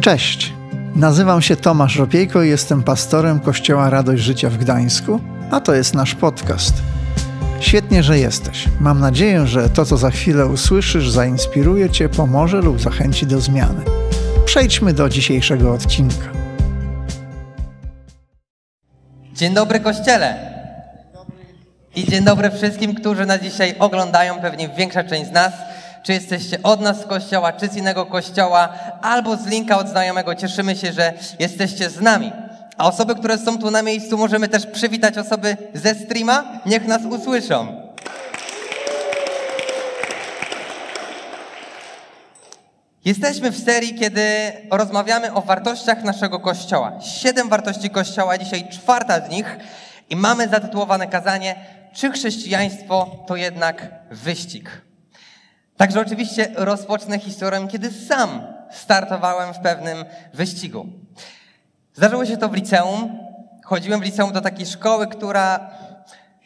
Cześć, nazywam się Tomasz Ropiejko i jestem pastorem Kościoła Radość Życia w Gdańsku, a to jest nasz podcast. Świetnie, że jesteś. Mam nadzieję, że to, co za chwilę usłyszysz, zainspiruje Cię, pomoże lub zachęci do zmiany. Przejdźmy do dzisiejszego odcinka. Dzień dobry Kościele. I dzień dobry wszystkim, którzy nas dzisiaj oglądają, pewnie większa część z nas. Czy jesteście od nas z kościoła, czy z innego kościoła, albo z linka od znajomego. Cieszymy się, że jesteście z nami. A osoby, które są tu na miejscu, możemy też przywitać osoby ze streama. Niech nas usłyszą. Jesteśmy w serii, kiedy rozmawiamy o wartościach naszego kościoła. Siedem wartości kościoła, dzisiaj czwarta z nich i mamy zatytułowane kazanie Czy chrześcijaństwo to jednak wyścig? Także oczywiście rozpocznę historię, kiedy sam startowałem w pewnym wyścigu. Zdarzyło się to w liceum. Chodziłem w liceum do takiej szkoły, która,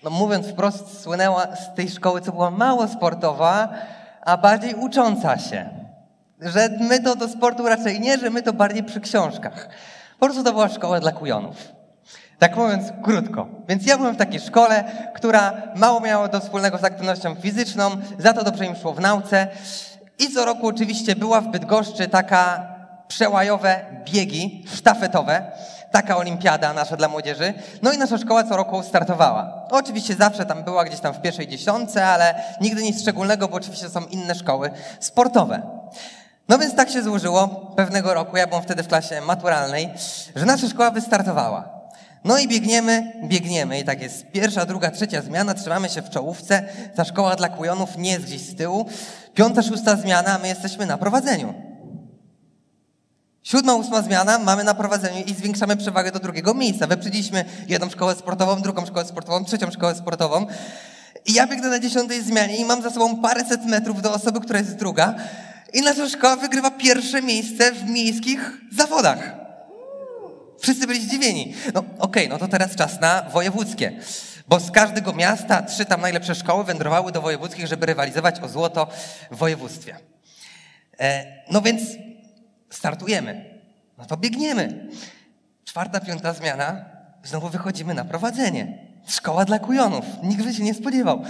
no mówiąc wprost, słynęła z tej szkoły, co była mało sportowa, a bardziej ucząca się że my to do sportu raczej nie, że my to bardziej przy książkach. Po prostu to była szkoła dla kujonów. Tak mówiąc krótko. Więc ja byłem w takiej szkole, która mało miała do wspólnego z aktywnością fizyczną, za to dobrze im szło w nauce. I co roku oczywiście była w Bydgoszczy taka przełajowe biegi sztafetowe, taka olimpiada nasza dla młodzieży. No i nasza szkoła co roku startowała. Oczywiście zawsze tam była gdzieś tam w pierwszej dziesiątce, ale nigdy nic szczególnego, bo oczywiście są inne szkoły sportowe. No więc tak się złożyło pewnego roku, ja byłem wtedy w klasie maturalnej, że nasza szkoła wystartowała. No i biegniemy, biegniemy i tak jest pierwsza, druga, trzecia zmiana, trzymamy się w czołówce, ta szkoła dla kujonów nie jest gdzieś z tyłu, piąta, szósta zmiana, my jesteśmy na prowadzeniu. Siódma, ósma zmiana, mamy na prowadzeniu i zwiększamy przewagę do drugiego miejsca. Wyprzedziliśmy jedną szkołę sportową, drugą szkołę sportową, trzecią szkołę sportową. I ja biegnę na dziesiątej zmianie i mam za sobą paręset metrów do osoby, która jest druga. I nasza szkoła wygrywa pierwsze miejsce w miejskich zawodach. Wszyscy byli zdziwieni. No okej, okay, no to teraz czas na wojewódzkie. Bo z każdego miasta trzy tam najlepsze szkoły wędrowały do wojewódzkich, żeby rywalizować o złoto w województwie. E, no więc startujemy. No to biegniemy. Czwarta, piąta zmiana. Znowu wychodzimy na prowadzenie. Szkoła dla kujonów. Nikt by się nie spodziewał.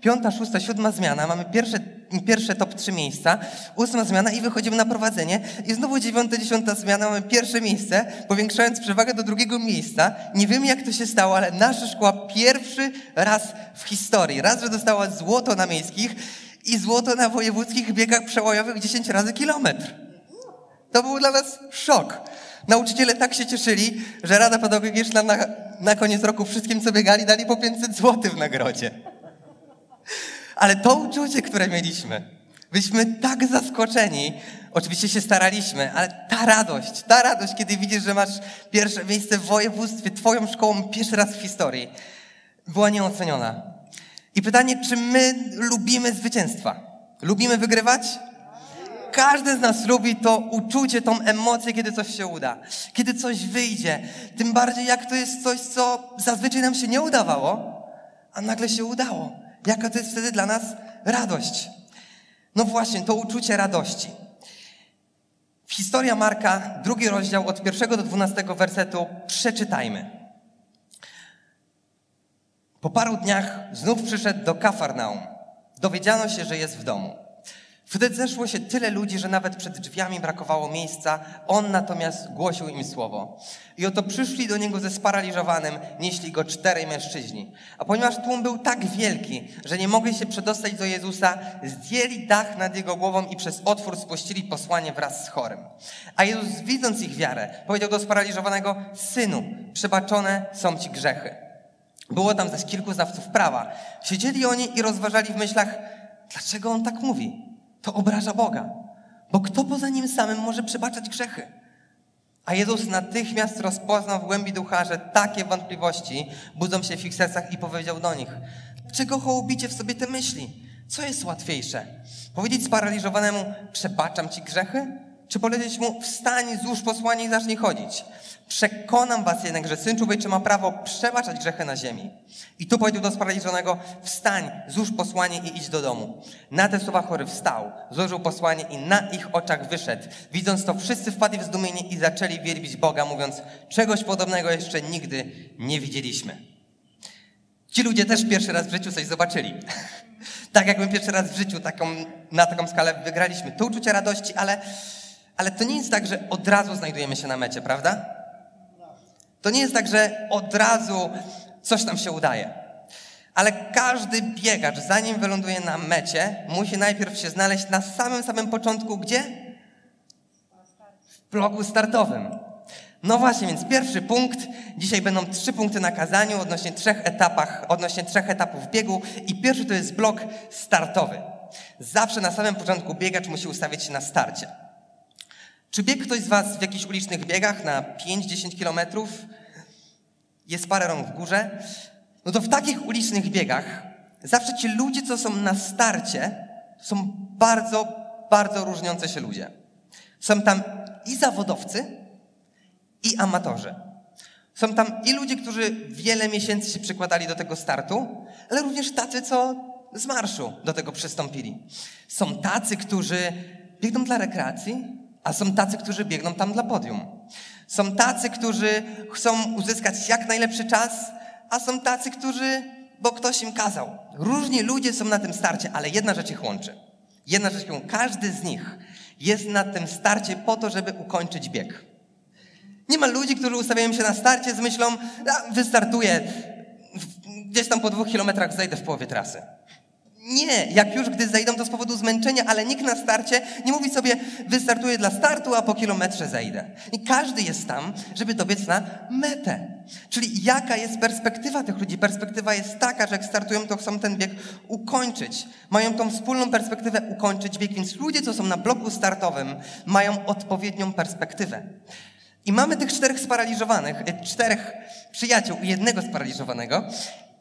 Piąta, szósta, siódma zmiana. Mamy pierwsze pierwsze top trzy miejsca, ósma zmiana i wychodzimy na prowadzenie i znowu dziewiąta, dziesiąta zmiana, mamy pierwsze miejsce, powiększając przewagę do drugiego miejsca. Nie wiemy jak to się stało, ale nasza szkoła pierwszy raz w historii, raz, że dostała złoto na miejskich i złoto na wojewódzkich biegach przełajowych 10 razy kilometr. To był dla nas szok. Nauczyciele tak się cieszyli, że Rada Pedagogiczna na, na koniec roku wszystkim, co biegali, dali po 500 zł w nagrodzie. Ale to uczucie, które mieliśmy, byliśmy tak zaskoczeni. Oczywiście się staraliśmy, ale ta radość, ta radość, kiedy widzisz, że masz pierwsze miejsce w województwie, twoją szkołą pierwszy raz w historii, była nieoceniona. I pytanie, czy my lubimy zwycięstwa? Lubimy wygrywać? Każdy z nas lubi to uczucie, tą emocję, kiedy coś się uda, kiedy coś wyjdzie. Tym bardziej, jak to jest coś, co zazwyczaj nam się nie udawało, a nagle się udało. Jaka to jest wtedy dla nas radość? No właśnie, to uczucie radości. Historia Marka, drugi rozdział od pierwszego do dwunastego wersetu, przeczytajmy. Po paru dniach znów przyszedł do Kafarnaum. Dowiedziano się, że jest w domu. Wtedy zeszło się tyle ludzi, że nawet przed drzwiami brakowało miejsca. On natomiast głosił im słowo. I oto przyszli do niego ze sparaliżowanym, nieśli go czterej mężczyźni. A ponieważ tłum był tak wielki, że nie mogli się przedostać do Jezusa, zdjęli dach nad jego głową i przez otwór spuścili posłanie wraz z chorym. A Jezus, widząc ich wiarę, powiedział do sparaliżowanego, synu, przebaczone są ci grzechy. Było tam zaś kilku znawców prawa. Siedzieli oni i rozważali w myślach, dlaczego on tak mówi? To obraża Boga. Bo kto poza Nim samym może przebaczać grzechy? A Jezus natychmiast rozpoznał w głębi ducha, że takie wątpliwości budzą się w ich sercach i powiedział do nich, czego hołubicie w sobie te myśli? Co jest łatwiejsze? Powiedzieć sparaliżowanemu, przebaczam ci grzechy? Czy powiedzieć mu, wstań, złóż posłanie i zacznij chodzić? Przekonam was jednak, że Syn Człowieczy ma prawo przebaczać grzechy na ziemi. I tu powiedział do sparaliżonego, wstań, złóż posłanie i idź do domu. Na te słowa chory wstał, złożył posłanie i na ich oczach wyszedł. Widząc to, wszyscy wpadli w zdumienie i zaczęli wielbić Boga, mówiąc, czegoś podobnego jeszcze nigdy nie widzieliśmy. Ci ludzie też pierwszy raz w życiu coś zobaczyli. tak jak my pierwszy raz w życiu taką, na taką skalę wygraliśmy. To uczucie radości, ale, ale to nie jest tak, że od razu znajdujemy się na mecie, prawda? To nie jest tak, że od razu coś nam się udaje. Ale każdy biegacz, zanim wyląduje na mecie, musi najpierw się znaleźć na samym samym początku, gdzie? W bloku startowym. No właśnie, więc pierwszy punkt. Dzisiaj będą trzy punkty na kazaniu odnośnie trzech etapach, odnośnie trzech etapów biegu. I pierwszy to jest blok startowy. Zawsze na samym początku biegacz musi ustawić się na starcie. Czy biegł ktoś z Was w jakichś ulicznych biegach na 5-10 kilometrów? Jest parę rąk w górze. No to w takich ulicznych biegach zawsze ci ludzie, co są na starcie, są bardzo, bardzo różniące się ludzie. Są tam i zawodowcy, i amatorzy. Są tam i ludzie, którzy wiele miesięcy się przykładali do tego startu, ale również tacy, co z marszu do tego przystąpili. Są tacy, którzy biegną dla rekreacji, a są tacy, którzy biegną tam dla podium. Są tacy, którzy chcą uzyskać jak najlepszy czas, a są tacy, którzy, bo ktoś im kazał. Różni ludzie są na tym starcie, ale jedna rzecz ich łączy. Jedna rzecz, każdy z nich jest na tym starcie po to, żeby ukończyć bieg. Nie ma ludzi, którzy ustawiają się na starcie z myślą, wystartuję, gdzieś tam po dwóch kilometrach zejdę w połowie trasy. Nie, jak już gdy zejdą, to z powodu zmęczenia, ale nikt na starcie nie mówi sobie, wystartuję dla startu, a po kilometrze zejdę. I każdy jest tam, żeby dobiec na metę. Czyli jaka jest perspektywa tych ludzi? Perspektywa jest taka, że jak startują, to chcą ten bieg ukończyć. Mają tą wspólną perspektywę ukończyć bieg, więc ludzie, co są na bloku startowym, mają odpowiednią perspektywę. I mamy tych czterech sparaliżowanych, e, czterech przyjaciół i jednego sparaliżowanego.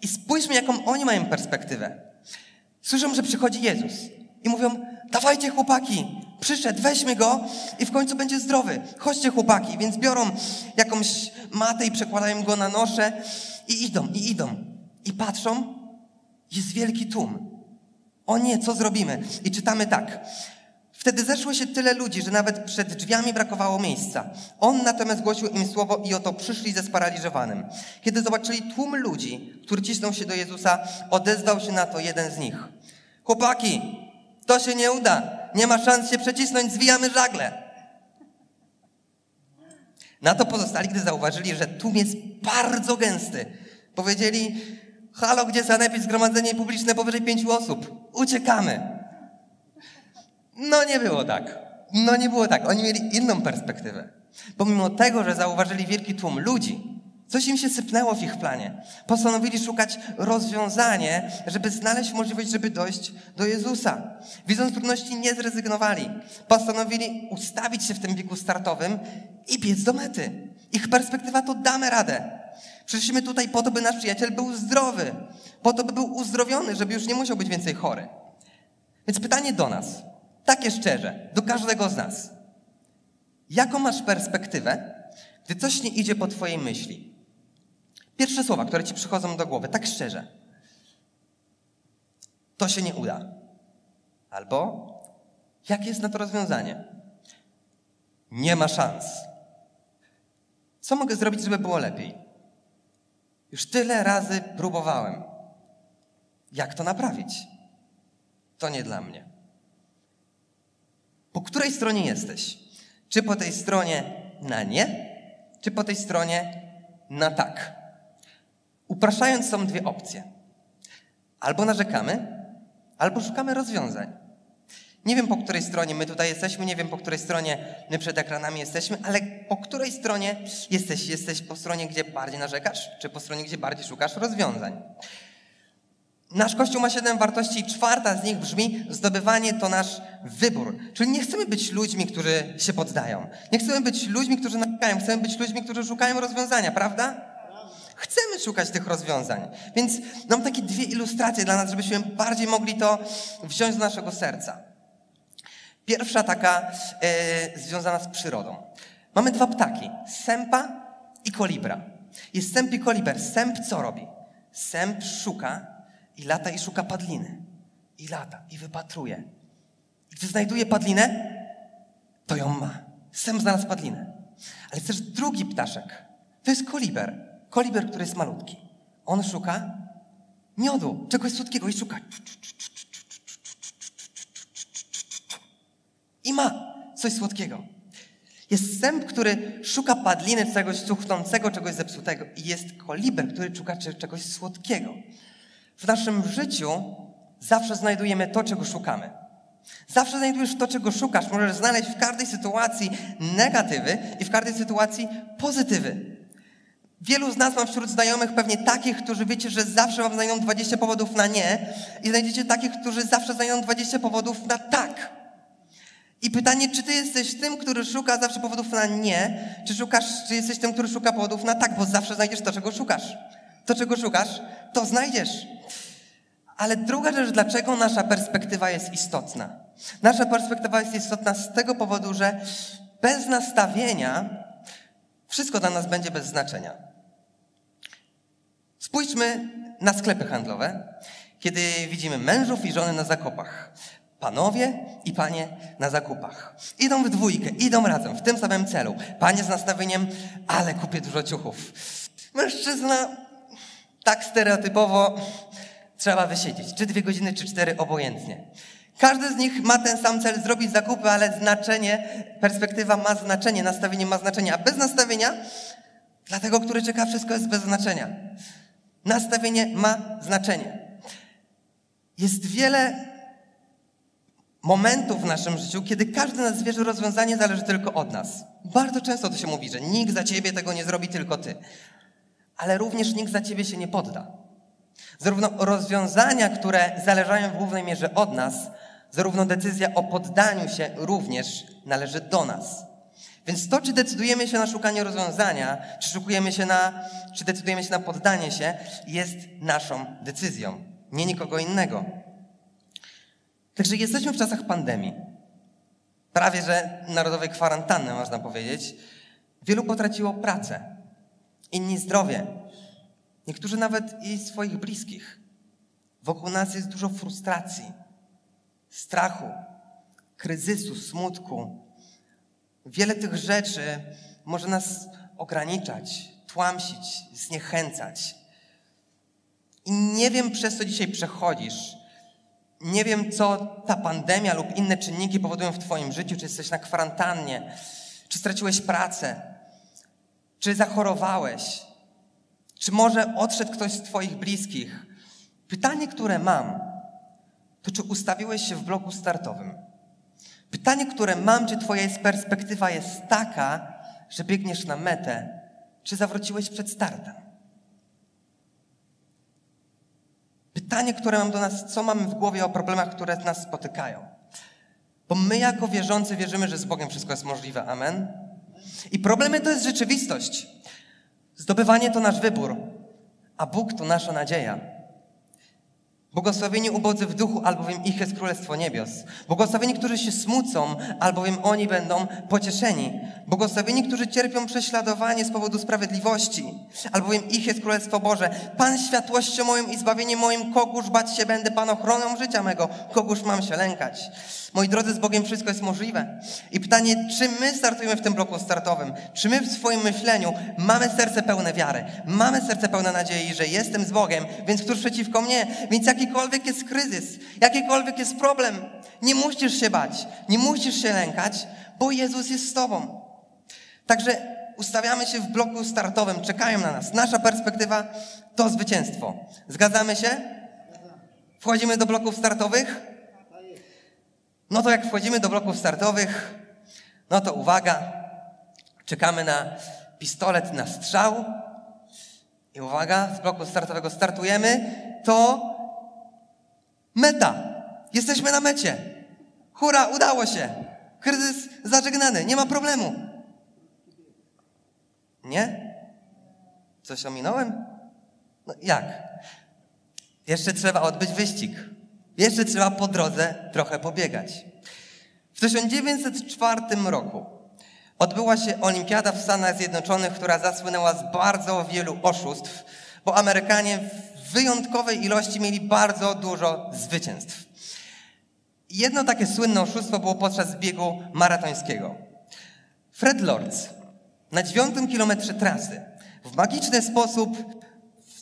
I spójrzmy, jaką oni mają perspektywę. Słyszą, że przychodzi Jezus i mówią, dawajcie chłopaki, przyszedł, weźmy go i w końcu będzie zdrowy. Chodźcie chłopaki, więc biorą jakąś matę i przekładają go na noszę i idą, i idą. I patrzą, jest wielki tłum. O nie, co zrobimy? I czytamy tak. Wtedy zeszło się tyle ludzi, że nawet przed drzwiami brakowało miejsca. On natomiast głosił im słowo i oto przyszli ze sparaliżowanym. Kiedy zobaczyli tłum ludzi, którzy cisną się do Jezusa, odezwał się na to jeden z nich. Chłopaki, to się nie uda. Nie ma szans się przecisnąć, zwijamy żagle. Na to pozostali, gdy zauważyli, że tłum jest bardzo gęsty, powiedzieli: Halo, gdzie sanepid, zgromadzenie publiczne powyżej pięciu osób? Uciekamy. No nie było tak. No nie było tak. Oni mieli inną perspektywę. Pomimo tego, że zauważyli wielki tłum ludzi, Coś im się sypnęło w ich planie. Postanowili szukać rozwiązanie, żeby znaleźć możliwość, żeby dojść do Jezusa. Widząc trudności, nie zrezygnowali. Postanowili ustawić się w tym biegu startowym i biec do mety. Ich perspektywa to damy radę. Przyszliśmy tutaj po to, by nasz przyjaciel był zdrowy. Po to, by był uzdrowiony, żeby już nie musiał być więcej chory. Więc pytanie do nas, takie szczerze, do każdego z nas. Jaką masz perspektywę, gdy coś nie idzie po Twojej myśli? Pierwsze słowa, które ci przychodzą do głowy, tak szczerze. To się nie uda. Albo jakie jest na to rozwiązanie? Nie ma szans. Co mogę zrobić, żeby było lepiej? Już tyle razy próbowałem. Jak to naprawić? To nie dla mnie. Po której stronie jesteś? Czy po tej stronie na nie, czy po tej stronie na tak? Upraszając, są dwie opcje. Albo narzekamy, albo szukamy rozwiązań. Nie wiem, po której stronie my tutaj jesteśmy, nie wiem, po której stronie my przed ekranami jesteśmy, ale po której stronie jesteś? Jesteś po stronie, gdzie bardziej narzekasz, czy po stronie, gdzie bardziej szukasz rozwiązań? Nasz Kościół ma siedem wartości i czwarta z nich brzmi zdobywanie to nasz wybór. Czyli nie chcemy być ludźmi, którzy się poddają. Nie chcemy być ludźmi, którzy narzekają. Chcemy być ludźmi, którzy szukają rozwiązania, prawda? Chcemy szukać tych rozwiązań. Więc mam takie dwie ilustracje dla nas, żebyśmy bardziej mogli to wziąć z naszego serca. Pierwsza taka e, związana z przyrodą. Mamy dwa ptaki, sępa i kolibra. Jest sęp i koliber. Sęp co robi? Sęp szuka i lata i szuka padliny. I lata i wypatruje. I gdy znajduje padlinę, to ją ma. Sęp znalazł padlinę. Ale też drugi ptaszek. To jest koliber. Koliber, który jest malutki. On szuka miodu, czegoś słodkiego i szuka. I ma coś słodkiego. Jest sęp, który szuka padliny, czegoś cuchnącego, czegoś zepsutego. I jest koliber, który szuka czegoś słodkiego. W naszym życiu zawsze znajdujemy to, czego szukamy. Zawsze znajdujesz to, czego szukasz. Możesz znaleźć w każdej sytuacji negatywy i w każdej sytuacji pozytywy. Wielu z nas mam wśród znajomych pewnie takich, którzy wiecie, że zawsze wam znajdą 20 powodów na nie i znajdziecie takich, którzy zawsze znajdą 20 powodów na tak. I pytanie, czy ty jesteś tym, który szuka zawsze powodów na nie, czy szukasz, czy jesteś tym, który szuka powodów na tak, bo zawsze znajdziesz to, czego szukasz. To, czego szukasz, to znajdziesz. Ale druga rzecz, dlaczego nasza perspektywa jest istotna? Nasza perspektywa jest istotna z tego powodu, że bez nastawienia wszystko dla nas będzie bez znaczenia. Spójrzmy na sklepy handlowe, kiedy widzimy mężów i żony na zakupach. Panowie i panie na zakupach. Idą w dwójkę, idą razem, w tym samym celu. Panie z nastawieniem, ale kupię dużo ciuchów. Mężczyzna tak stereotypowo trzeba wysiedzieć. Czy dwie godziny, czy cztery, obojętnie. Każdy z nich ma ten sam cel, zrobić zakupy, ale znaczenie, perspektywa ma znaczenie, nastawienie ma znaczenie. A bez nastawienia, dla tego, który czeka, wszystko jest bez znaczenia. Nastawienie ma znaczenie. Jest wiele momentów w naszym życiu, kiedy każdy nas wie, że rozwiązanie zależy tylko od nas. Bardzo często to się mówi, że nikt za ciebie tego nie zrobi, tylko ty. Ale również nikt za ciebie się nie podda. Zarówno rozwiązania, które zależają w głównej mierze od nas, zarówno decyzja o poddaniu się również należy do nas. Więc to, czy decydujemy się na szukanie rozwiązania, czy szukujemy się na, czy decydujemy się na poddanie się, jest naszą decyzją, nie nikogo innego. Także jesteśmy w czasach pandemii. Prawie że narodowej kwarantanny, można powiedzieć. Wielu potraciło pracę, inni zdrowie, niektórzy nawet i swoich bliskich. Wokół nas jest dużo frustracji, strachu, kryzysu, smutku. Wiele tych rzeczy może nas ograniczać, tłamsić, zniechęcać. I nie wiem, przez co dzisiaj przechodzisz, nie wiem, co ta pandemia lub inne czynniki powodują w Twoim życiu, czy jesteś na kwarantannie, czy straciłeś pracę, czy zachorowałeś, czy może odszedł ktoś z Twoich bliskich. Pytanie, które mam, to czy ustawiłeś się w bloku startowym? Pytanie, które mam, czy Twoja perspektywa jest taka, że biegniesz na metę, czy zawróciłeś przed startem? Pytanie, które mam do nas, co mamy w głowie o problemach, które nas spotykają. Bo my jako wierzący wierzymy, że z Bogiem wszystko jest możliwe. Amen. I problemy to jest rzeczywistość. Zdobywanie to nasz wybór, a Bóg to nasza nadzieja. Błogosławieni ubodzy w duchu, albowiem ich jest Królestwo Niebios. Błogosławieni, którzy się smucą, albowiem oni będą pocieszeni. Błogosławieni, którzy cierpią prześladowanie z powodu sprawiedliwości, albowiem ich jest Królestwo Boże. Pan światłością moją i zbawieniem moim, kogóż bać się będę, Pan ochroną życia mego, kogóż mam się lękać. Moi drodzy, z Bogiem wszystko jest możliwe. I pytanie, czy my startujemy w tym bloku startowym? Czy my w swoim myśleniu mamy serce pełne wiary? Mamy serce pełne nadziei, że jestem z Bogiem, więc któż przeciwko mnie? Więc jakikolwiek jest kryzys, jakikolwiek jest problem, nie musisz się bać, nie musisz się lękać, bo Jezus jest z Tobą. Także ustawiamy się w bloku startowym, czekają na nas. Nasza perspektywa to zwycięstwo. Zgadzamy się? Wchodzimy do bloków startowych? No to jak wchodzimy do bloków startowych, no to uwaga, czekamy na pistolet na strzał. I uwaga, z bloku startowego startujemy, to meta. Jesteśmy na mecie. Hura, udało się. Kryzys zażegnany, nie ma problemu. Nie? Coś ominąłem? No jak? Jeszcze trzeba odbyć wyścig. Jeszcze trzeba po drodze trochę pobiegać. W 1904 roku odbyła się olimpiada w Stanach Zjednoczonych, która zasłynęła z bardzo wielu oszustw, bo Amerykanie wyjątkowej ilości mieli bardzo dużo zwycięstw. Jedno takie słynne oszustwo było podczas biegu maratońskiego. Fred Lords na dziewiątym kilometrze trasy w magiczny sposób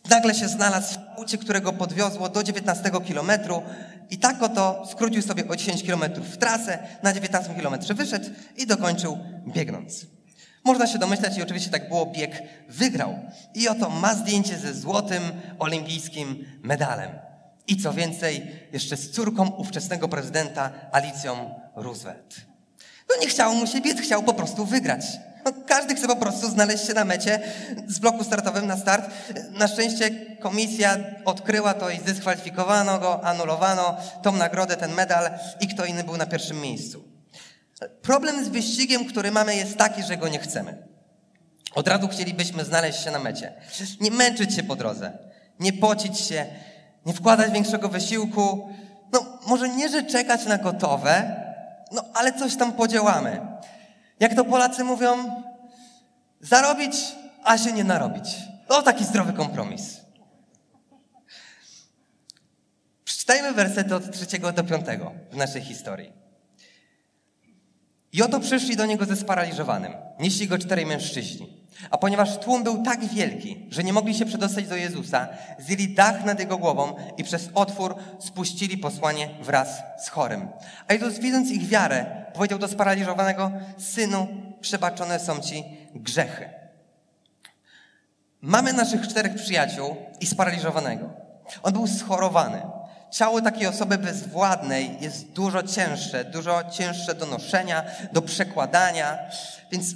nagle się znalazł w aucie, którego podwiozło do 19 kilometru i tak oto skrócił sobie o 10 kilometrów w trasę, na 19 kilometrze wyszedł i dokończył biegnąc. Można się domyśleć i oczywiście tak było, bieg wygrał. I oto ma zdjęcie ze złotym olimpijskim medalem. I co więcej, jeszcze z córką ówczesnego prezydenta Alicją Roosevelt. No nie chciało mu się biec, chciał po prostu wygrać. No, każdy chce po prostu znaleźć się na mecie z bloku startowym na start. Na szczęście komisja odkryła to i zdyskwalifikowano go, anulowano tą nagrodę, ten medal i kto inny był na pierwszym miejscu. Problem z wyścigiem, który mamy, jest taki, że go nie chcemy. Od razu chcielibyśmy znaleźć się na mecie. Nie męczyć się po drodze, nie pocić się, nie wkładać większego wysiłku. No, może nie, że czekać na gotowe, no ale coś tam podziałamy. Jak to Polacy mówią, zarobić, a się nie narobić. To taki zdrowy kompromis. Przeczytajmy wersety od trzeciego do piątego w naszej historii. I oto przyszli do niego ze sparaliżowanym. Nieśli go czterej mężczyźni. A ponieważ tłum był tak wielki, że nie mogli się przedostać do Jezusa, zjęli dach nad jego głową i przez otwór spuścili posłanie wraz z chorym. A Jezus, widząc ich wiarę, powiedział do sparaliżowanego: Synu, przebaczone są ci grzechy. Mamy naszych czterech przyjaciół i sparaliżowanego. On był schorowany. Ciało takiej osoby bezwładnej jest dużo cięższe, dużo cięższe do noszenia, do przekładania, więc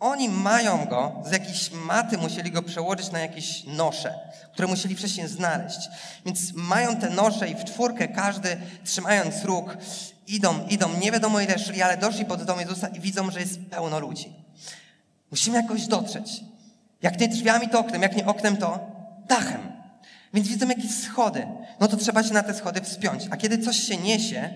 oni mają go, z jakiejś maty musieli go przełożyć na jakieś nosze, które musieli wcześniej znaleźć. Więc mają te nosze i w czwórkę każdy trzymając róg idą, idą, nie wiadomo ile szli, ale doszli pod dom Jezusa i widzą, że jest pełno ludzi. Musimy jakoś dotrzeć. Jak nie drzwiami, to oknem, jak nie oknem, to dachem. Więc widzą jakieś schody. No to trzeba się na te schody wspiąć. A kiedy coś się niesie,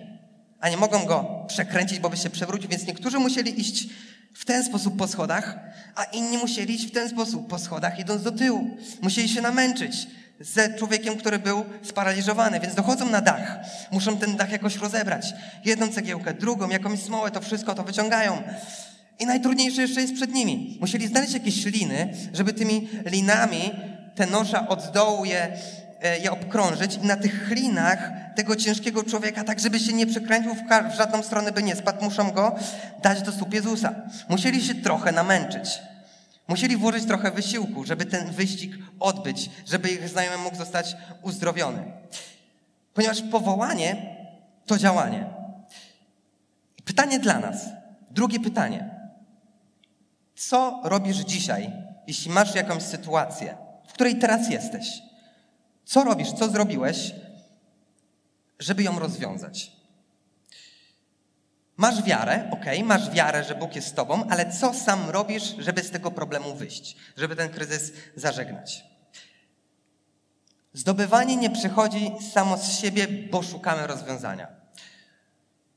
a nie mogą go przekręcić, bo by się przewrócił, więc niektórzy musieli iść w ten sposób po schodach, a inni musieli iść w ten sposób po schodach, idąc do tyłu. Musieli się namęczyć ze człowiekiem, który był sparaliżowany, więc dochodzą na dach. Muszą ten dach jakoś rozebrać. Jedną cegiełkę, drugą, jakąś smołę, to wszystko to wyciągają. I najtrudniejsze jeszcze jest przed nimi. Musieli znaleźć jakieś liny, żeby tymi linami te nosza od dołu je, e, je obkrążyć i na tych linach tego ciężkiego człowieka, tak żeby się nie przekręcił w, w żadną stronę, by nie spadł, muszą go dać do stóp Jezusa. Musieli się trochę namęczyć. Musieli włożyć trochę wysiłku, żeby ten wyścig odbyć, żeby ich znajomy mógł zostać uzdrowiony. Ponieważ powołanie to działanie. Pytanie dla nas. Drugie pytanie. Co robisz dzisiaj, jeśli masz jakąś sytuację, której teraz jesteś? Co robisz, co zrobiłeś, żeby ją rozwiązać? Masz wiarę, ok, masz wiarę, że Bóg jest z tobą, ale co sam robisz, żeby z tego problemu wyjść, żeby ten kryzys zażegnać? Zdobywanie nie przychodzi samo z siebie, bo szukamy rozwiązania.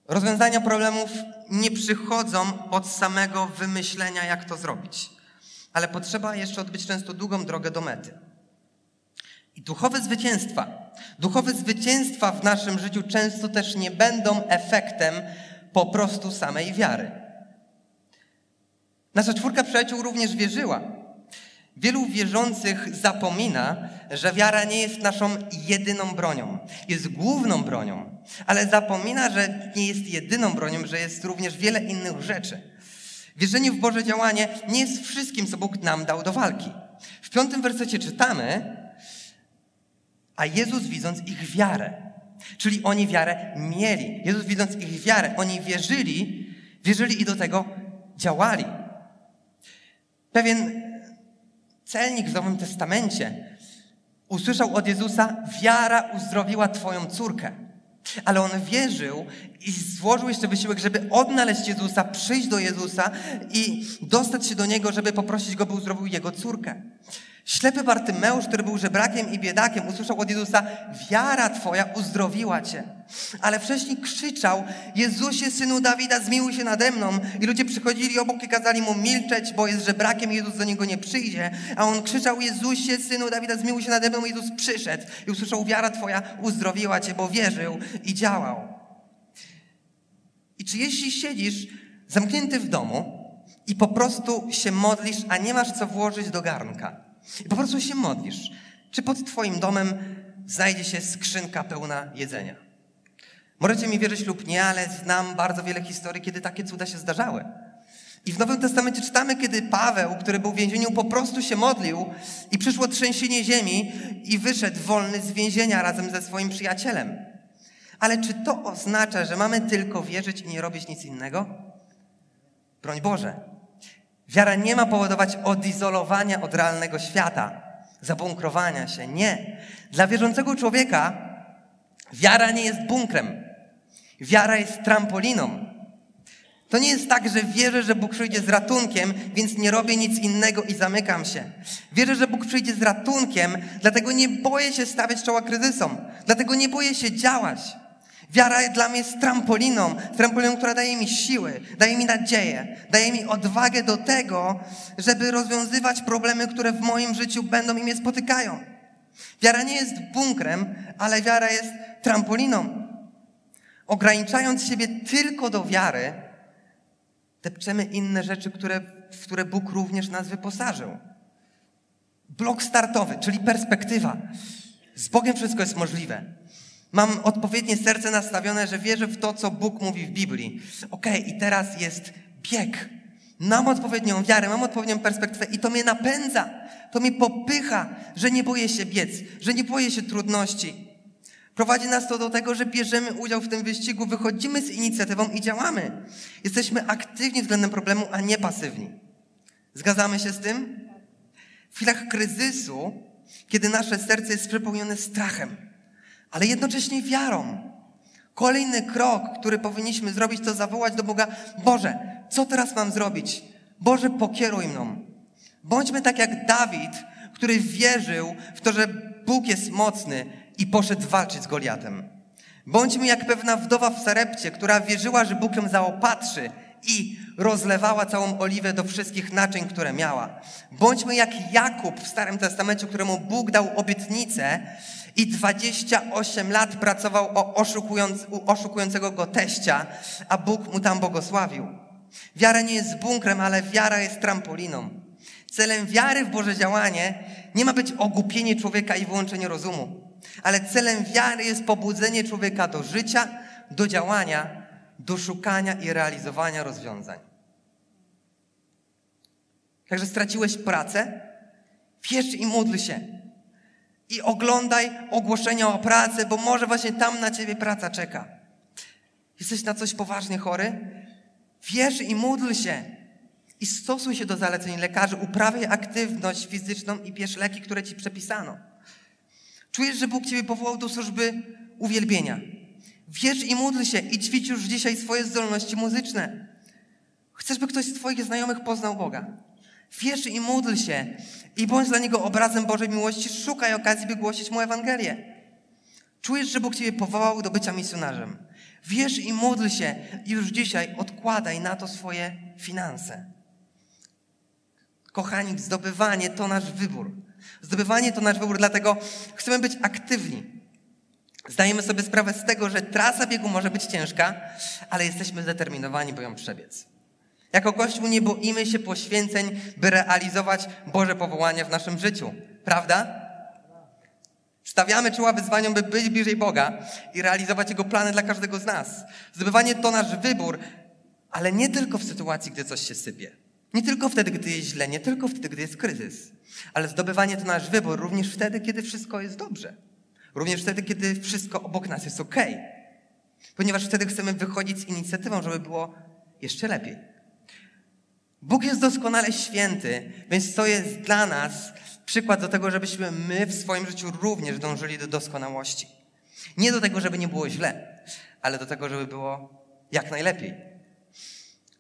Rozwiązania problemów nie przychodzą od samego wymyślenia, jak to zrobić, ale potrzeba jeszcze odbyć często długą drogę do mety. I duchowe zwycięstwa, duchowe zwycięstwa w naszym życiu często też nie będą efektem po prostu samej wiary. Nasza czwórka przyjaciół również wierzyła. Wielu wierzących zapomina, że wiara nie jest naszą jedyną bronią. Jest główną bronią, ale zapomina, że nie jest jedyną bronią, że jest również wiele innych rzeczy. Wierzenie w Boże działanie nie jest wszystkim, co Bóg nam dał do walki. W piątym wersecie czytamy, a Jezus widząc ich wiarę, Czyli oni wiarę mieli. Jezus widząc ich wiarę, oni wierzyli, wierzyli i do tego działali. Pewien celnik w Nowym Testamencie usłyszał od Jezusa: Wiara uzdrowiła Twoją córkę. Ale on wierzył i złożył jeszcze wysiłek, żeby odnaleźć Jezusa, przyjść do Jezusa i dostać się do Niego, żeby poprosić Go, by uzdrowił jego córkę. Ślepy Bartymeusz, który był żebrakiem i biedakiem, usłyszał od Jezusa, wiara Twoja uzdrowiła Cię. Ale wcześniej krzyczał, Jezusie, Synu Dawida, zmiłuj się nade mną. I ludzie przychodzili obok i kazali mu milczeć, bo jest żebrakiem i Jezus do niego nie przyjdzie. A on krzyczał, Jezusie, Synu Dawida, zmiłuj się nade mną. I Jezus przyszedł i usłyszał, wiara Twoja uzdrowiła Cię, bo wierzył i działał. I czy jeśli siedzisz zamknięty w domu i po prostu się modlisz, a nie masz co włożyć do garnka, i po prostu się modlisz. Czy pod Twoim domem znajdzie się skrzynka pełna jedzenia? Możecie mi wierzyć lub nie, ale znam bardzo wiele historii, kiedy takie cuda się zdarzały. I w Nowym Testamencie czytamy, kiedy Paweł, który był w więzieniu, po prostu się modlił i przyszło trzęsienie ziemi i wyszedł wolny z więzienia razem ze swoim przyjacielem. Ale czy to oznacza, że mamy tylko wierzyć i nie robić nic innego? Broń Boże. Wiara nie ma powodować odizolowania od realnego świata, zabunkrowania się. Nie. Dla wierzącego człowieka wiara nie jest bunkrem. Wiara jest trampoliną. To nie jest tak, że wierzę, że Bóg przyjdzie z ratunkiem, więc nie robię nic innego i zamykam się. Wierzę, że Bóg przyjdzie z ratunkiem, dlatego nie boję się stawiać czoła kryzysom, dlatego nie boję się działać. Wiara dla mnie jest trampoliną, trampoliną, która daje mi siły, daje mi nadzieję, daje mi odwagę do tego, żeby rozwiązywać problemy, które w moim życiu będą i mnie spotykają. Wiara nie jest bunkrem, ale wiara jest trampoliną. Ograniczając siebie tylko do wiary, depczemy inne rzeczy, które, w które Bóg również nas wyposażył. Blok startowy, czyli perspektywa. Z Bogiem wszystko jest możliwe. Mam odpowiednie serce nastawione, że wierzę w to, co Bóg mówi w Biblii. Okej, okay, i teraz jest bieg. Mam odpowiednią wiarę, mam odpowiednią perspektywę i to mnie napędza, to mnie popycha, że nie boję się biec, że nie boję się trudności. Prowadzi nas to do tego, że bierzemy udział w tym wyścigu, wychodzimy z inicjatywą i działamy. Jesteśmy aktywni względem problemu, a nie pasywni. Zgadzamy się z tym? W chwilach kryzysu, kiedy nasze serce jest przepełnione strachem, ale jednocześnie wiarą. Kolejny krok, który powinniśmy zrobić, to zawołać do Boga: Boże, co teraz mam zrobić? Boże, pokieruj mną. Bądźmy tak jak Dawid, który wierzył w to, że Bóg jest mocny i poszedł walczyć z Goliatem. Bądźmy jak pewna wdowa w Sarepcie, która wierzyła, że Bóg ją zaopatrzy i rozlewała całą oliwę do wszystkich naczyń, które miała. Bądźmy jak Jakub w Starym Testamencie, któremu Bóg dał obietnicę i 28 lat pracował o oszukując, u oszukującego go teścia, a Bóg mu tam błogosławił. Wiara nie jest bunkrem, ale wiara jest trampoliną. Celem wiary w Boże działanie nie ma być ogłupienie człowieka i wyłączenie rozumu, ale celem wiary jest pobudzenie człowieka do życia, do działania, do szukania i realizowania rozwiązań. Także straciłeś pracę? Wierz i módl się i oglądaj ogłoszenia o pracy, bo może właśnie tam na ciebie praca czeka. Jesteś na coś poważnie chory? Wierz i módl się. I stosuj się do zaleceń lekarzy, uprawiaj aktywność fizyczną i bierz leki, które ci przepisano. Czujesz, że Bóg ciebie powołał do służby uwielbienia. Wierz i módl się i ćwicz już dzisiaj swoje zdolności muzyczne. Chcesz, by ktoś z Twoich znajomych poznał Boga. Wierz i módl się i bądź dla niego obrazem Bożej miłości. Szukaj okazji, by głosić mu Ewangelię. Czujesz, że Bóg Ciebie powołał do bycia misjonarzem. Wierz i módl się i już dzisiaj odkładaj na to swoje finanse. Kochani, zdobywanie to nasz wybór. Zdobywanie to nasz wybór, dlatego chcemy być aktywni. Zdajemy sobie sprawę z tego, że trasa biegu może być ciężka, ale jesteśmy zdeterminowani, by ją przebiec. Jako Kościół nie boimy się poświęceń, by realizować Boże powołanie w naszym życiu. Prawda? Stawiamy czoła wyzwaniom, by być bliżej Boga i realizować Jego plany dla każdego z nas. Zdobywanie to nasz wybór, ale nie tylko w sytuacji, gdy coś się sypie. Nie tylko wtedy, gdy jest źle, nie tylko wtedy, gdy jest kryzys. Ale zdobywanie to nasz wybór również wtedy, kiedy wszystko jest dobrze. Również wtedy, kiedy wszystko obok nas jest ok. Ponieważ wtedy chcemy wychodzić z inicjatywą, żeby było jeszcze lepiej. Bóg jest doskonale święty, więc to jest dla nas przykład do tego, żebyśmy my w swoim życiu również dążyli do doskonałości. Nie do tego, żeby nie było źle, ale do tego, żeby było jak najlepiej.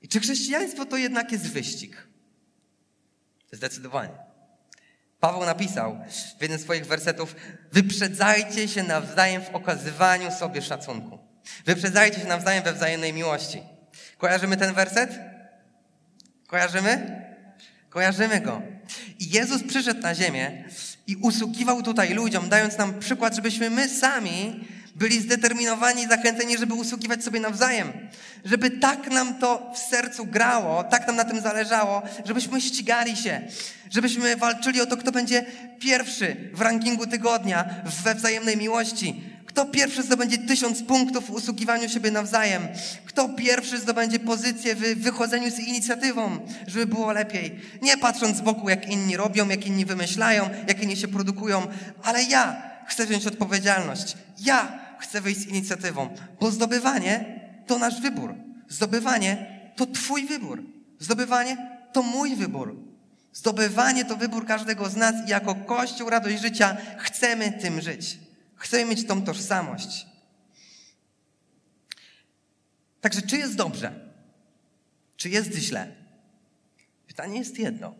I czy chrześcijaństwo to jednak jest wyścig? Zdecydowanie. Paweł napisał w jednym z swoich wersetów: Wyprzedzajcie się nawzajem w okazywaniu sobie szacunku. Wyprzedzajcie się nawzajem we wzajemnej miłości. Kojarzymy ten werset? Kojarzymy? Kojarzymy go. I Jezus przyszedł na ziemię i usługiwał tutaj ludziom, dając nam przykład, żebyśmy my sami byli zdeterminowani i zachęceni, żeby usługiwać sobie nawzajem. Żeby tak nam to w sercu grało, tak nam na tym zależało, żebyśmy ścigali się, żebyśmy walczyli o to, kto będzie pierwszy w rankingu tygodnia we wzajemnej miłości. Kto pierwszy zdobędzie tysiąc punktów w usługiwaniu siebie nawzajem? Kto pierwszy zdobędzie pozycję w wychodzeniu z inicjatywą, żeby było lepiej? Nie patrząc z boku, jak inni robią, jak inni wymyślają, jak inni się produkują, ale ja chcę wziąć odpowiedzialność. Ja chcę wyjść z inicjatywą, bo zdobywanie to nasz wybór. Zdobywanie to Twój wybór. Zdobywanie to mój wybór. Zdobywanie to wybór każdego z nas i jako Kościół Radość Życia chcemy tym żyć. Chcemy mieć tą tożsamość. Także czy jest dobrze? Czy jest źle? Pytanie jest jedno.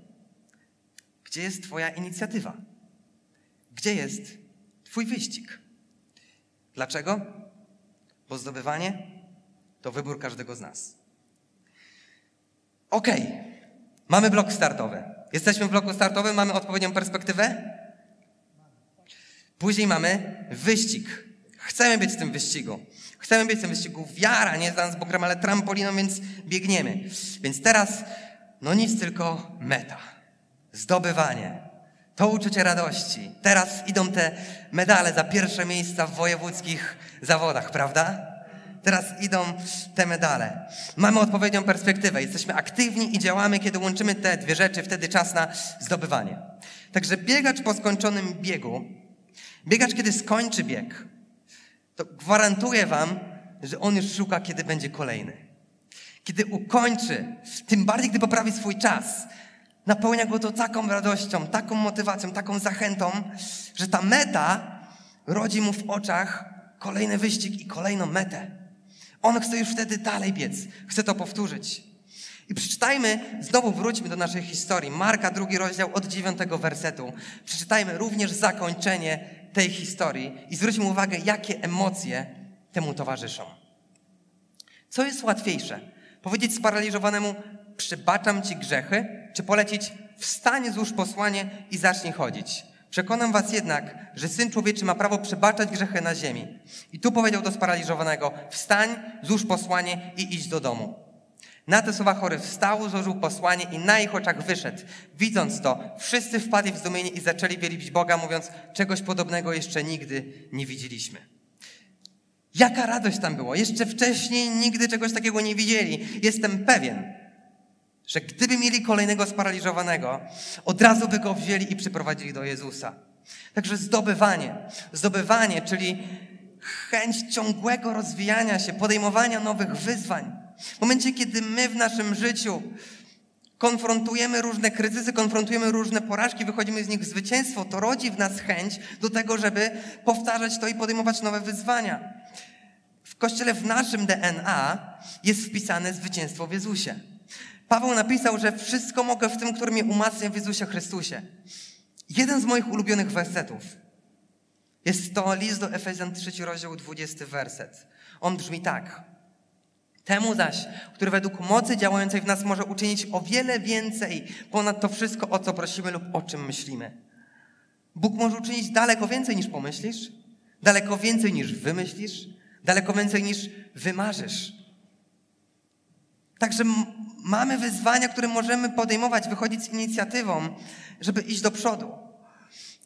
Gdzie jest Twoja inicjatywa? Gdzie jest Twój wyścig? Dlaczego? Bo zdobywanie to wybór każdego z nas. Ok, mamy blok startowy. Jesteśmy w bloku startowym, mamy odpowiednią perspektywę. Później mamy wyścig. Chcemy być w tym wyścigu. Chcemy być w tym wyścigu. Wiara, nie z bokrem, ale trampoliną, więc biegniemy. Więc teraz, no nic, tylko meta. Zdobywanie. To uczucie radości. Teraz idą te medale za pierwsze miejsca w wojewódzkich zawodach, prawda? Teraz idą te medale. Mamy odpowiednią perspektywę. Jesteśmy aktywni i działamy, kiedy łączymy te dwie rzeczy, wtedy czas na zdobywanie. Także biegacz po skończonym biegu, biegacz, kiedy skończy bieg, to gwarantuję wam, że on już szuka, kiedy będzie kolejny. Kiedy ukończy, tym bardziej, gdy poprawi swój czas, napełnia go to taką radością, taką motywacją, taką zachętą, że ta meta rodzi mu w oczach kolejny wyścig i kolejną metę. On chce już wtedy dalej biec, chce to powtórzyć. I przeczytajmy, znowu wróćmy do naszej historii. Marka, drugi rozdział od dziewiątego wersetu. Przeczytajmy również zakończenie tej historii i zwróćmy uwagę, jakie emocje temu towarzyszą. Co jest łatwiejsze? Powiedzieć sparaliżowanemu, przebaczam ci grzechy, czy polecić, wstań, złóż posłanie i zacznij chodzić. Przekonam was jednak, że Syn Człowieczy ma prawo przebaczać grzechy na ziemi. I tu powiedział do sparaliżowanego, wstań, złóż posłanie i idź do domu. Na te słowa chory wstał, złożył posłanie i na ich oczach wyszedł. Widząc to, wszyscy wpadli w zdumienie i zaczęli wielbić Boga, mówiąc, czegoś podobnego jeszcze nigdy nie widzieliśmy. Jaka radość tam było. Jeszcze wcześniej nigdy czegoś takiego nie widzieli. Jestem pewien, że gdyby mieli kolejnego sparaliżowanego, od razu by go wzięli i przyprowadzili do Jezusa. Także zdobywanie. Zdobywanie, czyli chęć ciągłego rozwijania się, podejmowania nowych wyzwań. W momencie, kiedy my w naszym życiu konfrontujemy różne kryzysy, konfrontujemy różne porażki, wychodzimy z nich w zwycięstwo, to rodzi w nas chęć do tego, żeby powtarzać to i podejmować nowe wyzwania. W kościele w naszym DNA jest wpisane zwycięstwo w Jezusie. Paweł napisał, że wszystko mogę w tym, który mnie umacnia w Jezusie Chrystusie. Jeden z moich ulubionych wersetów jest to list do Efezjan 3 rozdział 20 werset. On brzmi tak. Temu zaś, który według mocy działającej w nas może uczynić o wiele więcej ponad to wszystko, o co prosimy lub o czym myślimy. Bóg może uczynić daleko więcej niż pomyślisz, daleko więcej niż wymyślisz, daleko więcej niż wymarzysz. Także mamy wyzwania, które możemy podejmować, wychodzić z inicjatywą, żeby iść do przodu.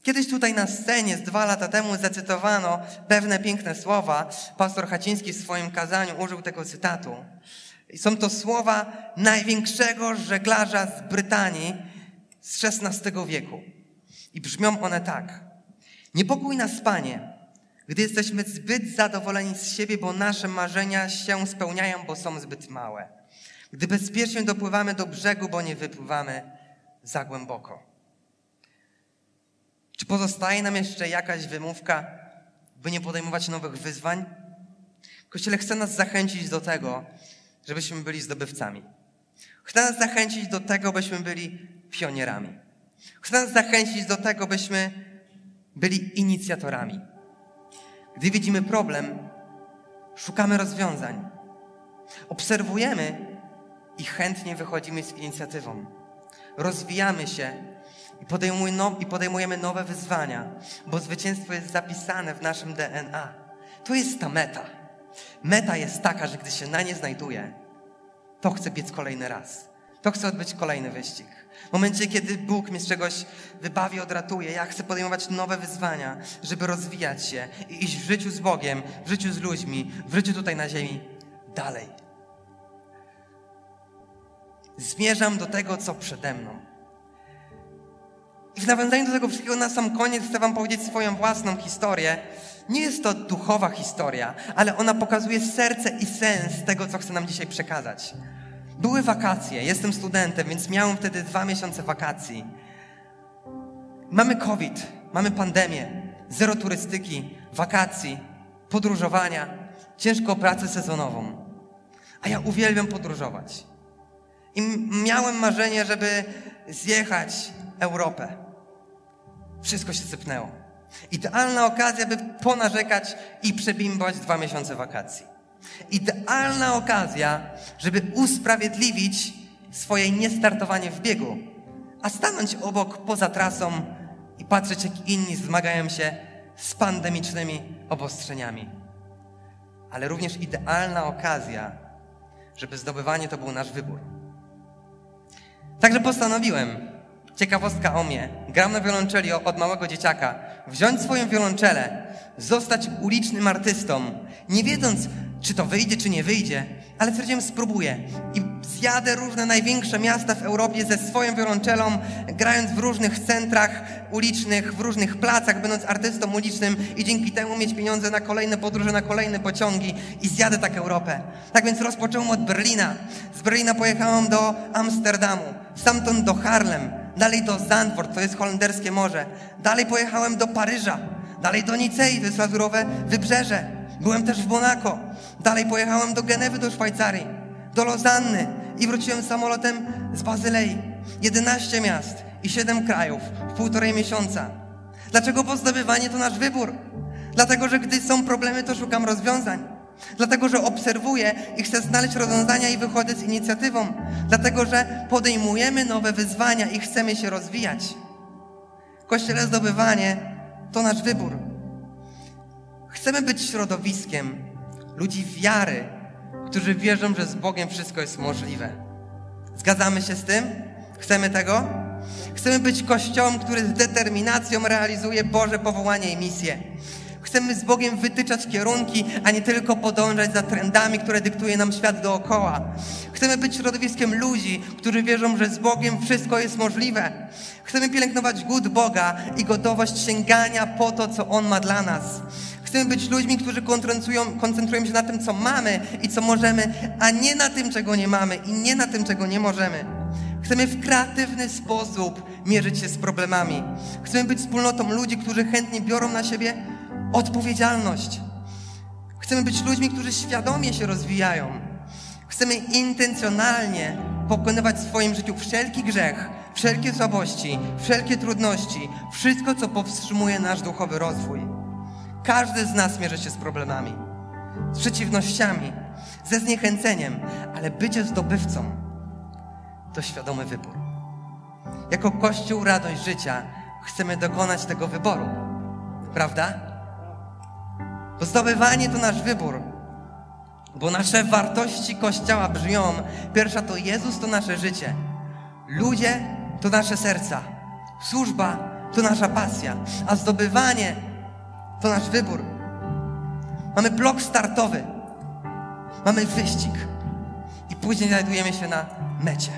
Kiedyś tutaj na scenie z dwa lata temu zacytowano pewne piękne słowa. Pastor Haciński w swoim kazaniu użył tego cytatu. Są to słowa największego żeglarza z Brytanii z XVI wieku. I brzmią one tak. Niepokój nas, Panie, gdy jesteśmy zbyt zadowoleni z siebie, bo nasze marzenia się spełniają, bo są zbyt małe. Gdy bezpiecznie dopływamy do brzegu, bo nie wypływamy za głęboko. Czy pozostaje nam jeszcze jakaś wymówka, by nie podejmować nowych wyzwań? Kościele chce nas zachęcić do tego, żebyśmy byli zdobywcami. Chce nas zachęcić do tego, byśmy byli pionierami. Chcę nas zachęcić do tego, byśmy byli inicjatorami. Gdy widzimy problem, szukamy rozwiązań. Obserwujemy i chętnie wychodzimy z inicjatywą. Rozwijamy się i podejmujemy nowe wyzwania, bo zwycięstwo jest zapisane w naszym DNA. To jest ta meta. Meta jest taka, że gdy się na nie znajduje, to chcę biec kolejny raz. To chcę odbyć kolejny wyścig. W momencie, kiedy Bóg mnie z czegoś wybawi, odratuje, ja chcę podejmować nowe wyzwania, żeby rozwijać się i iść w życiu z Bogiem, w życiu z ludźmi, w życiu tutaj na ziemi dalej. Zmierzam do tego, co przede mną. I w nawiązaniu do tego wszystkiego na sam koniec chcę Wam powiedzieć swoją własną historię. Nie jest to duchowa historia, ale ona pokazuje serce i sens tego, co chcę nam dzisiaj przekazać. Były wakacje, jestem studentem, więc miałem wtedy dwa miesiące wakacji. Mamy COVID, mamy pandemię, zero turystyki, wakacji, podróżowania, ciężką pracę sezonową. A ja uwielbiam podróżować. I miałem marzenie, żeby zjechać Europę. Wszystko się sypnęło. Idealna okazja, by ponarzekać i przebimbać dwa miesiące wakacji. Idealna okazja, żeby usprawiedliwić swoje niestartowanie w biegu, a stanąć obok poza trasą i patrzeć, jak inni zmagają się z pandemicznymi obostrzeniami. Ale również idealna okazja, żeby zdobywanie to był nasz wybór. Także postanowiłem, ciekawostka o mnie, gram na wiolonczeli od małego dzieciaka, wziąć swoją wiolonczelę, zostać ulicznym artystą, nie wiedząc, czy to wyjdzie, czy nie wyjdzie, ale stwierdziłem, spróbuję. I zjadę różne największe miasta w Europie ze swoją wiolonczelą, grając w różnych centrach ulicznych, w różnych placach, będąc artystą ulicznym i dzięki temu mieć pieniądze na kolejne podróże, na kolejne pociągi. I zjadę tak Europę. Tak więc rozpocząłem od Berlina. Z Berlina pojechałem do Amsterdamu, stamtąd do Harlem, dalej do Zandvoort, to jest holenderskie morze. Dalej pojechałem do Paryża, dalej do Nicei, to jest lazurowe wybrzeże. Byłem też w Monako. Dalej pojechałem do Genewy, do Szwajcarii, do Lozanny i wróciłem samolotem z Bazylei. 11 miast i 7 krajów w półtorej miesiąca. Dlaczego pozdobywanie to nasz wybór? Dlatego, że gdy są problemy, to szukam rozwiązań. Dlatego, że obserwuję i chcę znaleźć rozwiązania i wychodzę z inicjatywą. Dlatego, że podejmujemy nowe wyzwania i chcemy się rozwijać. Kościele zdobywanie to nasz wybór. Chcemy być środowiskiem ludzi wiary, którzy wierzą, że z Bogiem wszystko jest możliwe. Zgadzamy się z tym? Chcemy tego? Chcemy być kościołem, który z determinacją realizuje Boże powołanie i misję. Chcemy z Bogiem wytyczać kierunki, a nie tylko podążać za trendami, które dyktuje nam świat dookoła. Chcemy być środowiskiem ludzi, którzy wierzą, że z Bogiem wszystko jest możliwe. Chcemy pielęgnować głód Boga i gotowość sięgania po to, co On ma dla nas. Chcemy być ludźmi, którzy koncentrują, koncentrują się na tym, co mamy i co możemy, a nie na tym, czego nie mamy i nie na tym, czego nie możemy. Chcemy w kreatywny sposób mierzyć się z problemami. Chcemy być wspólnotą ludzi, którzy chętnie biorą na siebie odpowiedzialność. Chcemy być ludźmi, którzy świadomie się rozwijają. Chcemy intencjonalnie pokonywać w swoim życiu wszelki grzech, wszelkie słabości, wszelkie trudności, wszystko, co powstrzymuje nasz duchowy rozwój. Każdy z nas mierzy się z problemami, z przeciwnościami, ze zniechęceniem, ale bycie zdobywcą to świadomy wybór. Jako Kościół Radość Życia chcemy dokonać tego wyboru. Prawda? Bo zdobywanie to nasz wybór. Bo nasze wartości Kościoła brzmią: pierwsza to Jezus to nasze życie, ludzie to nasze serca, służba to nasza pasja, a zdobywanie to nasz wybór. Mamy blok startowy. Mamy wyścig. I później znajdujemy się na mecie.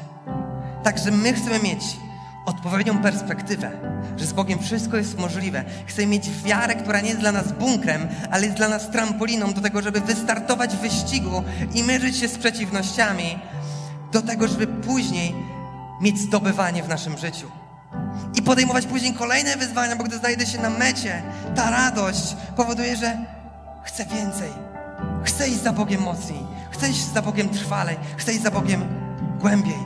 Także my chcemy mieć odpowiednią perspektywę, że z Bogiem wszystko jest możliwe. Chcemy mieć wiarę, która nie jest dla nas bunkrem, ale jest dla nas trampoliną do tego, żeby wystartować w wyścigu i mierzyć się z przeciwnościami, do tego, żeby później mieć zdobywanie w naszym życiu i podejmować później kolejne wyzwania, bo gdy znajdę się na mecie, ta radość powoduje, że chcę więcej. Chcę iść za Bogiem mocniej, chcę iść za Bogiem trwalej, chcę iść za Bogiem głębiej.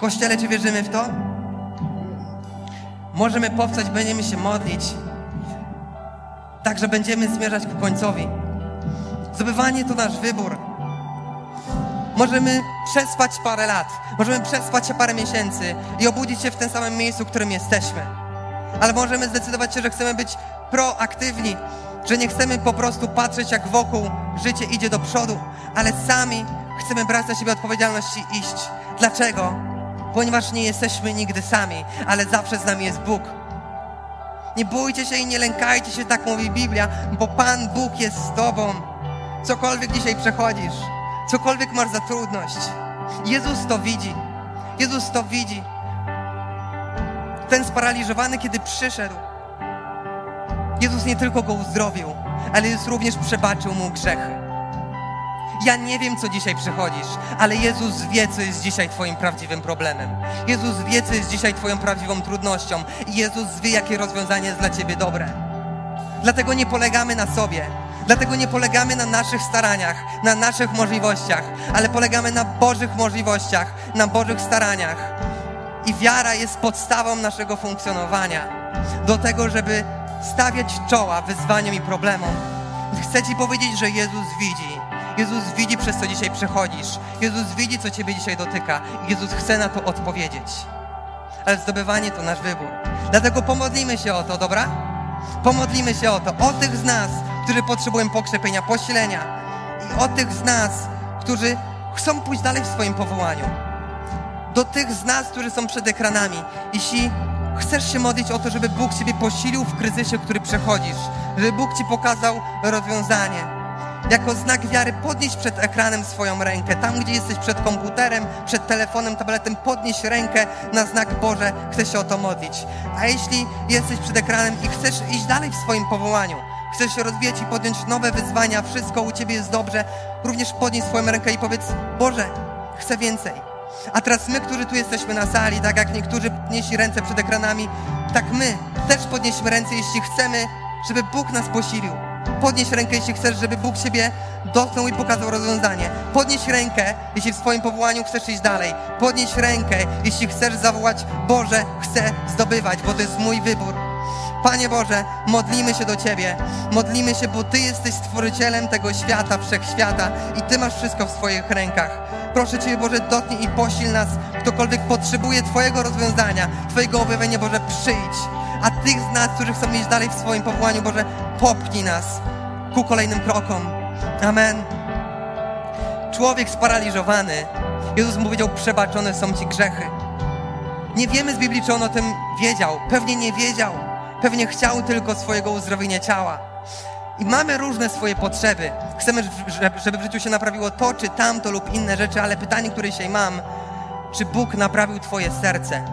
Kościele, czy wierzymy w to? Możemy powstać, będziemy się modlić. Także będziemy zmierzać ku końcowi. Zdobywanie to nasz wybór. Możemy przespać parę lat, możemy przespać się parę miesięcy i obudzić się w tym samym miejscu, w którym jesteśmy. Ale możemy zdecydować się, że chcemy być proaktywni, że nie chcemy po prostu patrzeć, jak wokół życie idzie do przodu, ale sami chcemy brać na siebie odpowiedzialność i iść. Dlaczego? Ponieważ nie jesteśmy nigdy sami, ale zawsze z nami jest Bóg. Nie bójcie się i nie lękajcie się, tak mówi Biblia, bo Pan Bóg jest z Tobą. Cokolwiek dzisiaj przechodzisz, cokolwiek masz za trudność, Jezus to widzi. Jezus to widzi. Ten sparaliżowany, kiedy przyszedł, Jezus nie tylko go uzdrowił, ale Jezus również przebaczył mu grzechy. Ja nie wiem, co dzisiaj przechodzisz, ale Jezus wie, co jest dzisiaj Twoim prawdziwym problemem. Jezus wie, co jest dzisiaj Twoją prawdziwą trudnością. I Jezus wie, jakie rozwiązanie jest dla Ciebie dobre. Dlatego nie polegamy na sobie. Dlatego nie polegamy na naszych staraniach, na naszych możliwościach, ale polegamy na Bożych możliwościach, na Bożych staraniach. I wiara jest podstawą naszego funkcjonowania. Do tego, żeby stawiać czoła wyzwaniom i problemom. Chcę Ci powiedzieć, że Jezus widzi. Jezus widzi, przez co dzisiaj przechodzisz. Jezus widzi, co Ciebie dzisiaj dotyka. Jezus chce na to odpowiedzieć. Ale zdobywanie to nasz wybór. Dlatego pomodlimy się o to, dobra? Pomodlimy się o to. O tych z nas, którzy potrzebują pokrzepienia, posilenia. I o tych z nas, którzy chcą pójść dalej w swoim powołaniu. Do tych z nas, którzy są przed ekranami. Jeśli chcesz się modlić o to, żeby Bóg Ciebie posilił w kryzysie, który przechodzisz, żeby Bóg Ci pokazał rozwiązanie. Jako znak wiary podnieś przed ekranem swoją rękę. Tam, gdzie jesteś przed komputerem, przed telefonem, tabletem, podnieś rękę na znak Boże. Chcę się o to modlić. A jeśli jesteś przed ekranem i chcesz iść dalej w swoim powołaniu, chcesz się rozwijać i podjąć nowe wyzwania, wszystko u Ciebie jest dobrze, również podnieś swoją rękę i powiedz, Boże, chcę więcej. A teraz my, którzy tu jesteśmy na sali, tak jak niektórzy podnieśli ręce przed ekranami, tak my też podnieśmy ręce, jeśli chcemy, żeby Bóg nas posilił. Podnieś rękę, jeśli chcesz, żeby Bóg Ciebie dotknął i pokazał rozwiązanie. Podnieś rękę, jeśli w swoim powołaniu chcesz iść dalej. Podnieś rękę, jeśli chcesz zawołać, Boże, chcę zdobywać, bo to jest mój wybór. Panie Boże, modlimy się do Ciebie. Modlimy się, bo Ty jesteś stworzycielem tego świata, wszechświata i Ty masz wszystko w swoich rękach. Proszę Ciebie, Boże, dotknij i posil nas, ktokolwiek potrzebuje Twojego rozwiązania, Twojego objawienia, Boże, przyjdź. A tych z nas, którzy chcą iść dalej w swoim powołaniu, Boże, popchnij nas ku kolejnym krokom. Amen. Człowiek sparaliżowany, Jezus mu powiedział, przebaczone są Ci grzechy. Nie wiemy z Biblii, czy on o tym wiedział. Pewnie nie wiedział. Pewnie chciał tylko swojego uzdrowienia ciała. I mamy różne swoje potrzeby. Chcemy, żeby w życiu się naprawiło to, czy tamto lub inne rzeczy, ale pytanie, które dzisiaj mam, czy Bóg naprawił Twoje serce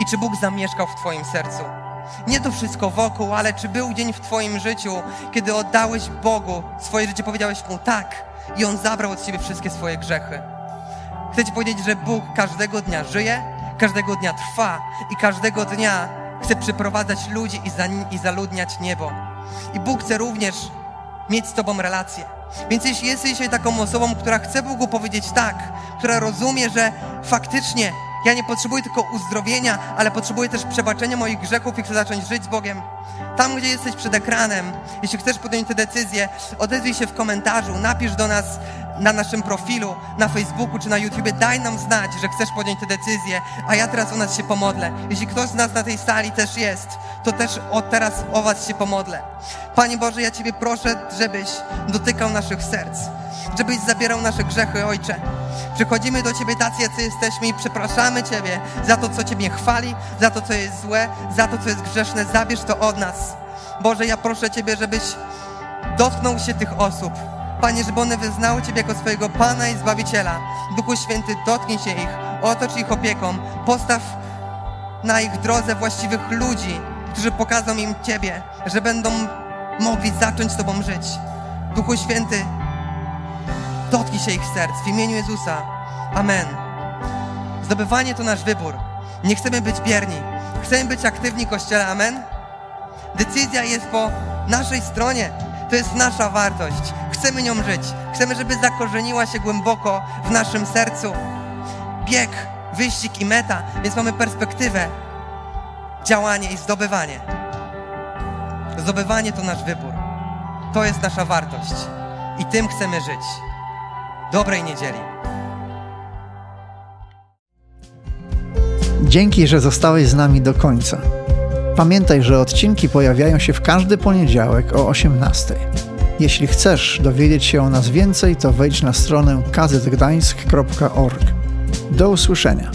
i czy Bóg zamieszkał w Twoim sercu? Nie to wszystko wokół, ale czy był dzień w Twoim życiu, kiedy oddałeś Bogu swoje życie, powiedziałeś Mu tak i On zabrał od Ciebie wszystkie swoje grzechy. Chcę Ci powiedzieć, że Bóg każdego dnia żyje, każdego dnia trwa i każdego dnia chce przyprowadzać ludzi i, za, i zaludniać niebo. I Bóg chce również mieć z Tobą relację. Więc jeśli jesteś dzisiaj taką osobą, która chce Bogu powiedzieć tak, która rozumie, że faktycznie ja nie potrzebuję tylko uzdrowienia, ale potrzebuję też przebaczenia moich grzechów i chcę zacząć żyć z Bogiem. Tam, gdzie jesteś przed ekranem, jeśli chcesz podjąć tę decyzję, odezwij się w komentarzu, napisz do nas na naszym profilu, na Facebooku czy na YouTubie, daj nam znać, że chcesz podjąć tę decyzję, a ja teraz o nas się pomodlę. Jeśli ktoś z nas na tej sali też jest, to też od teraz o was się pomodlę. Panie Boże, ja Ciebie proszę, żebyś dotykał naszych serc, żebyś zabierał nasze grzechy, Ojcze. Przychodzimy do Ciebie tacy, jacy jesteśmy i przepraszamy Ciebie za to, co Ciebie chwali, za to, co jest złe, za to, co jest grzeszne. Zabierz to od nas. Boże, ja proszę Ciebie, żebyś dotknął się tych osób. Panie, żeby one wyznały Ciebie jako swojego Pana i Zbawiciela. Duchu Święty, dotknij się ich, otocz ich opieką, postaw na ich drodze właściwych ludzi, którzy pokażą im Ciebie, że będą mogli zacząć z Tobą żyć. Duchu Święty, dotknij się ich serc w imieniu Jezusa. Amen. Zdobywanie to nasz wybór. Nie chcemy być bierni. Chcemy być aktywni, Kościele. Amen. Decyzja jest po naszej stronie. To jest nasza wartość. Chcemy nią żyć. Chcemy, żeby zakorzeniła się głęboko w naszym sercu. Bieg, wyścig i meta, więc mamy perspektywę. działanie i zdobywanie. Zdobywanie to nasz wybór. To jest nasza wartość. I tym chcemy żyć. Dobrej niedzieli. Dzięki, że zostałeś z nami do końca. Pamiętaj, że odcinki pojawiają się w każdy poniedziałek o 18. Jeśli chcesz dowiedzieć się o nas więcej, to wejdź na stronę kazetgdańsk.org. Do usłyszenia.